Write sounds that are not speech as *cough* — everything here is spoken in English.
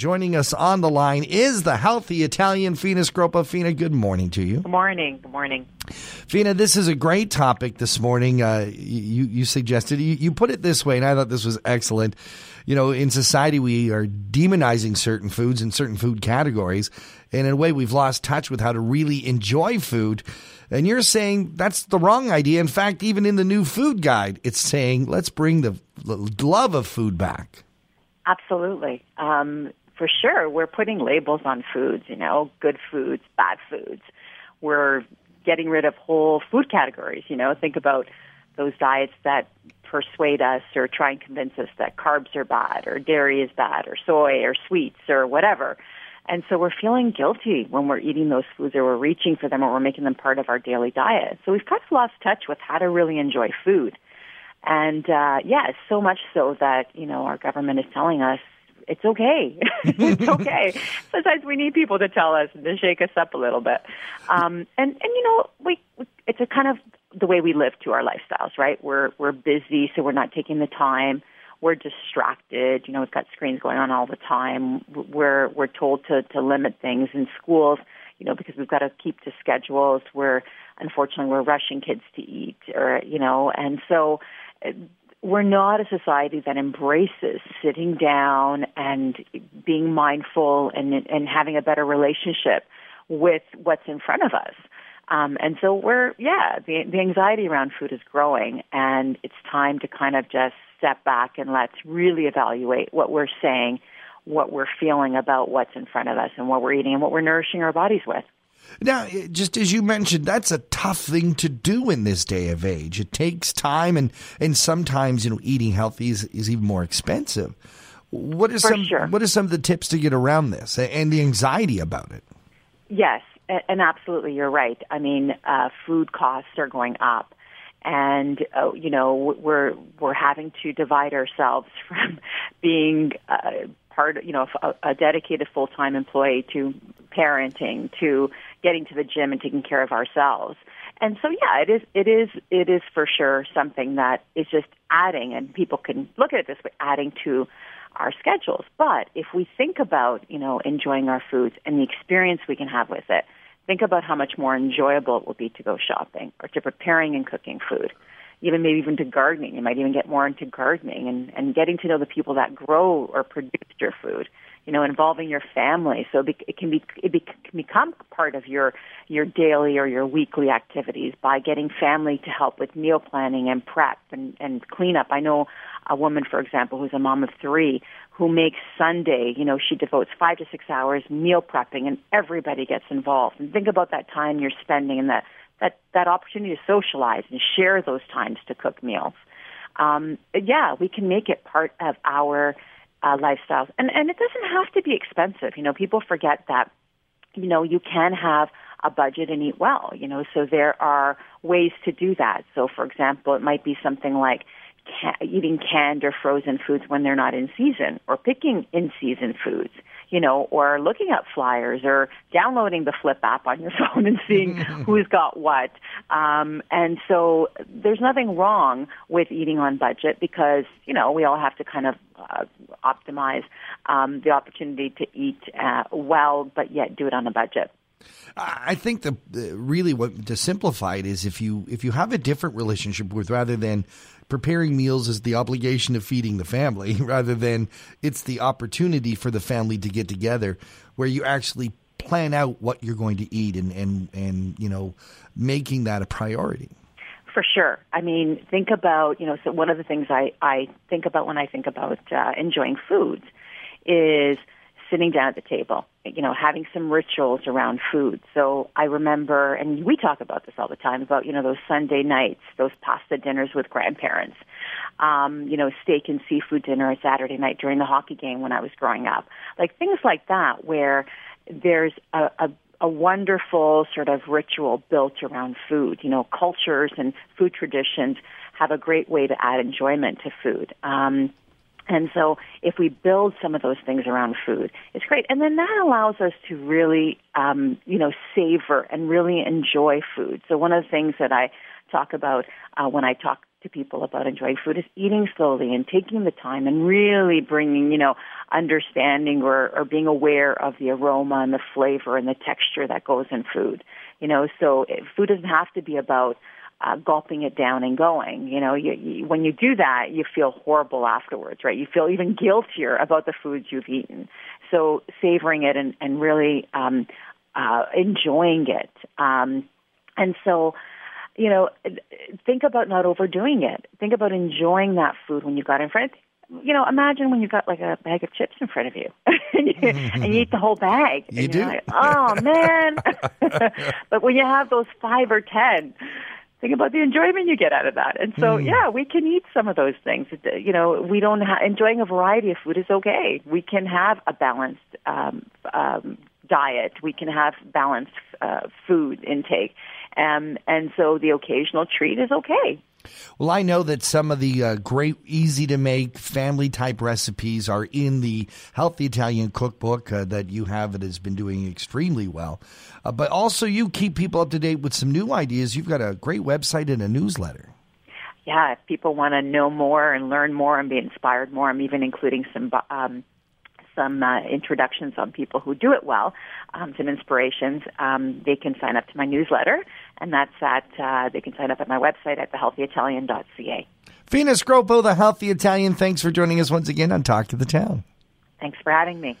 Joining us on the line is the healthy Italian Fina Scroppo. Fina, good morning to you. Good morning. Good morning. Fina, this is a great topic this morning. Uh, you, you suggested, you, you put it this way, and I thought this was excellent. You know, in society, we are demonizing certain foods and certain food categories. And in a way, we've lost touch with how to really enjoy food. And you're saying that's the wrong idea. In fact, even in the new food guide, it's saying let's bring the love of food back. Absolutely. Um, for sure, we're putting labels on foods, you know, good foods, bad foods. We're getting rid of whole food categories, you know, think about those diets that persuade us or try and convince us that carbs are bad or dairy is bad or soy or sweets or whatever. And so we're feeling guilty when we're eating those foods or we're reaching for them or we're making them part of our daily diet. So we've kind of lost touch with how to really enjoy food. And uh, yeah, so much so that, you know, our government is telling us it's okay. *laughs* it's *laughs* okay. Sometimes we need people to tell us to shake us up a little bit. Um, and and you know, we it's a kind of the way we live to our lifestyles, right? We're we're busy, so we're not taking the time. We're distracted. You know, we've got screens going on all the time. We're we're told to to limit things in schools. You know, because we've got to keep to schedules. We're unfortunately we're rushing kids to eat, or you know, and so we're not a society that embraces sitting down and being mindful and and having a better relationship with what's in front of us. Um, and so we're yeah, the the anxiety around food is growing, and it's time to kind of just step back and let's really evaluate what we're saying, what we're feeling about what's in front of us, and what we're eating and what we're nourishing our bodies with. Now, just as you mentioned, that's a tough thing to do in this day of age. It takes time, and and sometimes you know eating healthy is, is even more expensive. What are For some sure. What are some of the tips to get around this and the anxiety about it? Yes, and absolutely, you're right. I mean, uh, food costs are going up, and uh, you know we're we're having to divide ourselves *laughs* from being uh, part, you know, a, a dedicated full time employee to parenting to getting to the gym and taking care of ourselves. And so, yeah, it is, it is, it is for sure something that is just adding, and people can look at it this way, adding to our schedules. But if we think about, you know, enjoying our foods and the experience we can have with it, think about how much more enjoyable it will be to go shopping or to preparing and cooking food. Even maybe even to gardening. You might even get more into gardening and, and getting to know the people that grow or produce your food you know, involving your family. So it can be it can become part of your your daily or your weekly activities by getting family to help with meal planning and prep and and cleanup. I know a woman, for example, who's a mom of three, who makes Sunday. You know, she devotes five to six hours meal prepping, and everybody gets involved. And think about that time you're spending and that that that opportunity to socialize and share those times to cook meals. Um, yeah, we can make it part of our uh, lifestyles. And, and it doesn't have to be expensive. You know, people forget that, you know, you can have a budget and eat well, you know, so there are ways to do that. So, for example, it might be something like ca- eating canned or frozen foods when they're not in season or picking in season foods you know, or looking at flyers or downloading the Flipp app on your *laughs* phone and seeing *laughs* who's got what. Um, and so there's nothing wrong with eating on budget because, you know, we all have to kind of uh, optimize um, the opportunity to eat uh, well, but yet do it on a budget. I think the, the, really what to simplify it is if you if you have a different relationship with rather than preparing meals as the obligation of feeding the family *laughs* rather than it's the opportunity for the family to get together where you actually plan out what you're going to eat and and and you know making that a priority. For sure. I mean think about you know so one of the things i i think about when i think about uh, enjoying foods is sitting down at the table, you know, having some rituals around food. So I remember, and we talk about this all the time about, you know, those Sunday nights, those pasta dinners with grandparents, um, you know, steak and seafood dinner on Saturday night during the hockey game when I was growing up. Like things like that where there's a, a a wonderful sort of ritual built around food. You know, cultures and food traditions have a great way to add enjoyment to food. Um, and so if we build some of those things around food, it's great. And then that allows us to really, um, you know, savor and really enjoy food. So one of the things that I talk about uh, when I talk to people about enjoying food is eating slowly and taking the time and really bringing, you know, understanding or, or being aware of the aroma and the flavor and the texture that goes in food. You know, so food doesn't have to be about uh, gulping it down and going. You know, you, you, when you do that, you feel horrible afterwards, right? You feel even guiltier about the foods you've eaten. So savoring it and, and really um, uh, enjoying it. Um, and so, you know, think about not overdoing it. Think about enjoying that food when you got in front. You know, imagine when you've got like a bag of chips in front of you, *laughs* and, you and you eat the whole bag. *laughs* You do. Like, oh man! *laughs* but when you have those five or ten, think about the enjoyment you get out of that. And so, mm. yeah, we can eat some of those things. You know, we don't ha- enjoying a variety of food is okay. We can have a balanced um, um, diet. We can have balanced uh, food intake, um, and so the occasional treat is okay. Well, I know that some of the uh, great, easy to make family type recipes are in the Healthy Italian Cookbook uh, that you have that has been doing extremely well. Uh, but also, you keep people up to date with some new ideas. You've got a great website and a newsletter. Yeah, if people want to know more and learn more and be inspired more, I'm even including some um, some uh, introductions on people who do it well, um, some inspirations, um, they can sign up to my newsletter, and that's at uh, they can sign up at my website at thehealthyitalian.ca. Fina Scroppo, the Healthy Italian, thanks for joining us once again on Talk to the Town. Thanks for having me.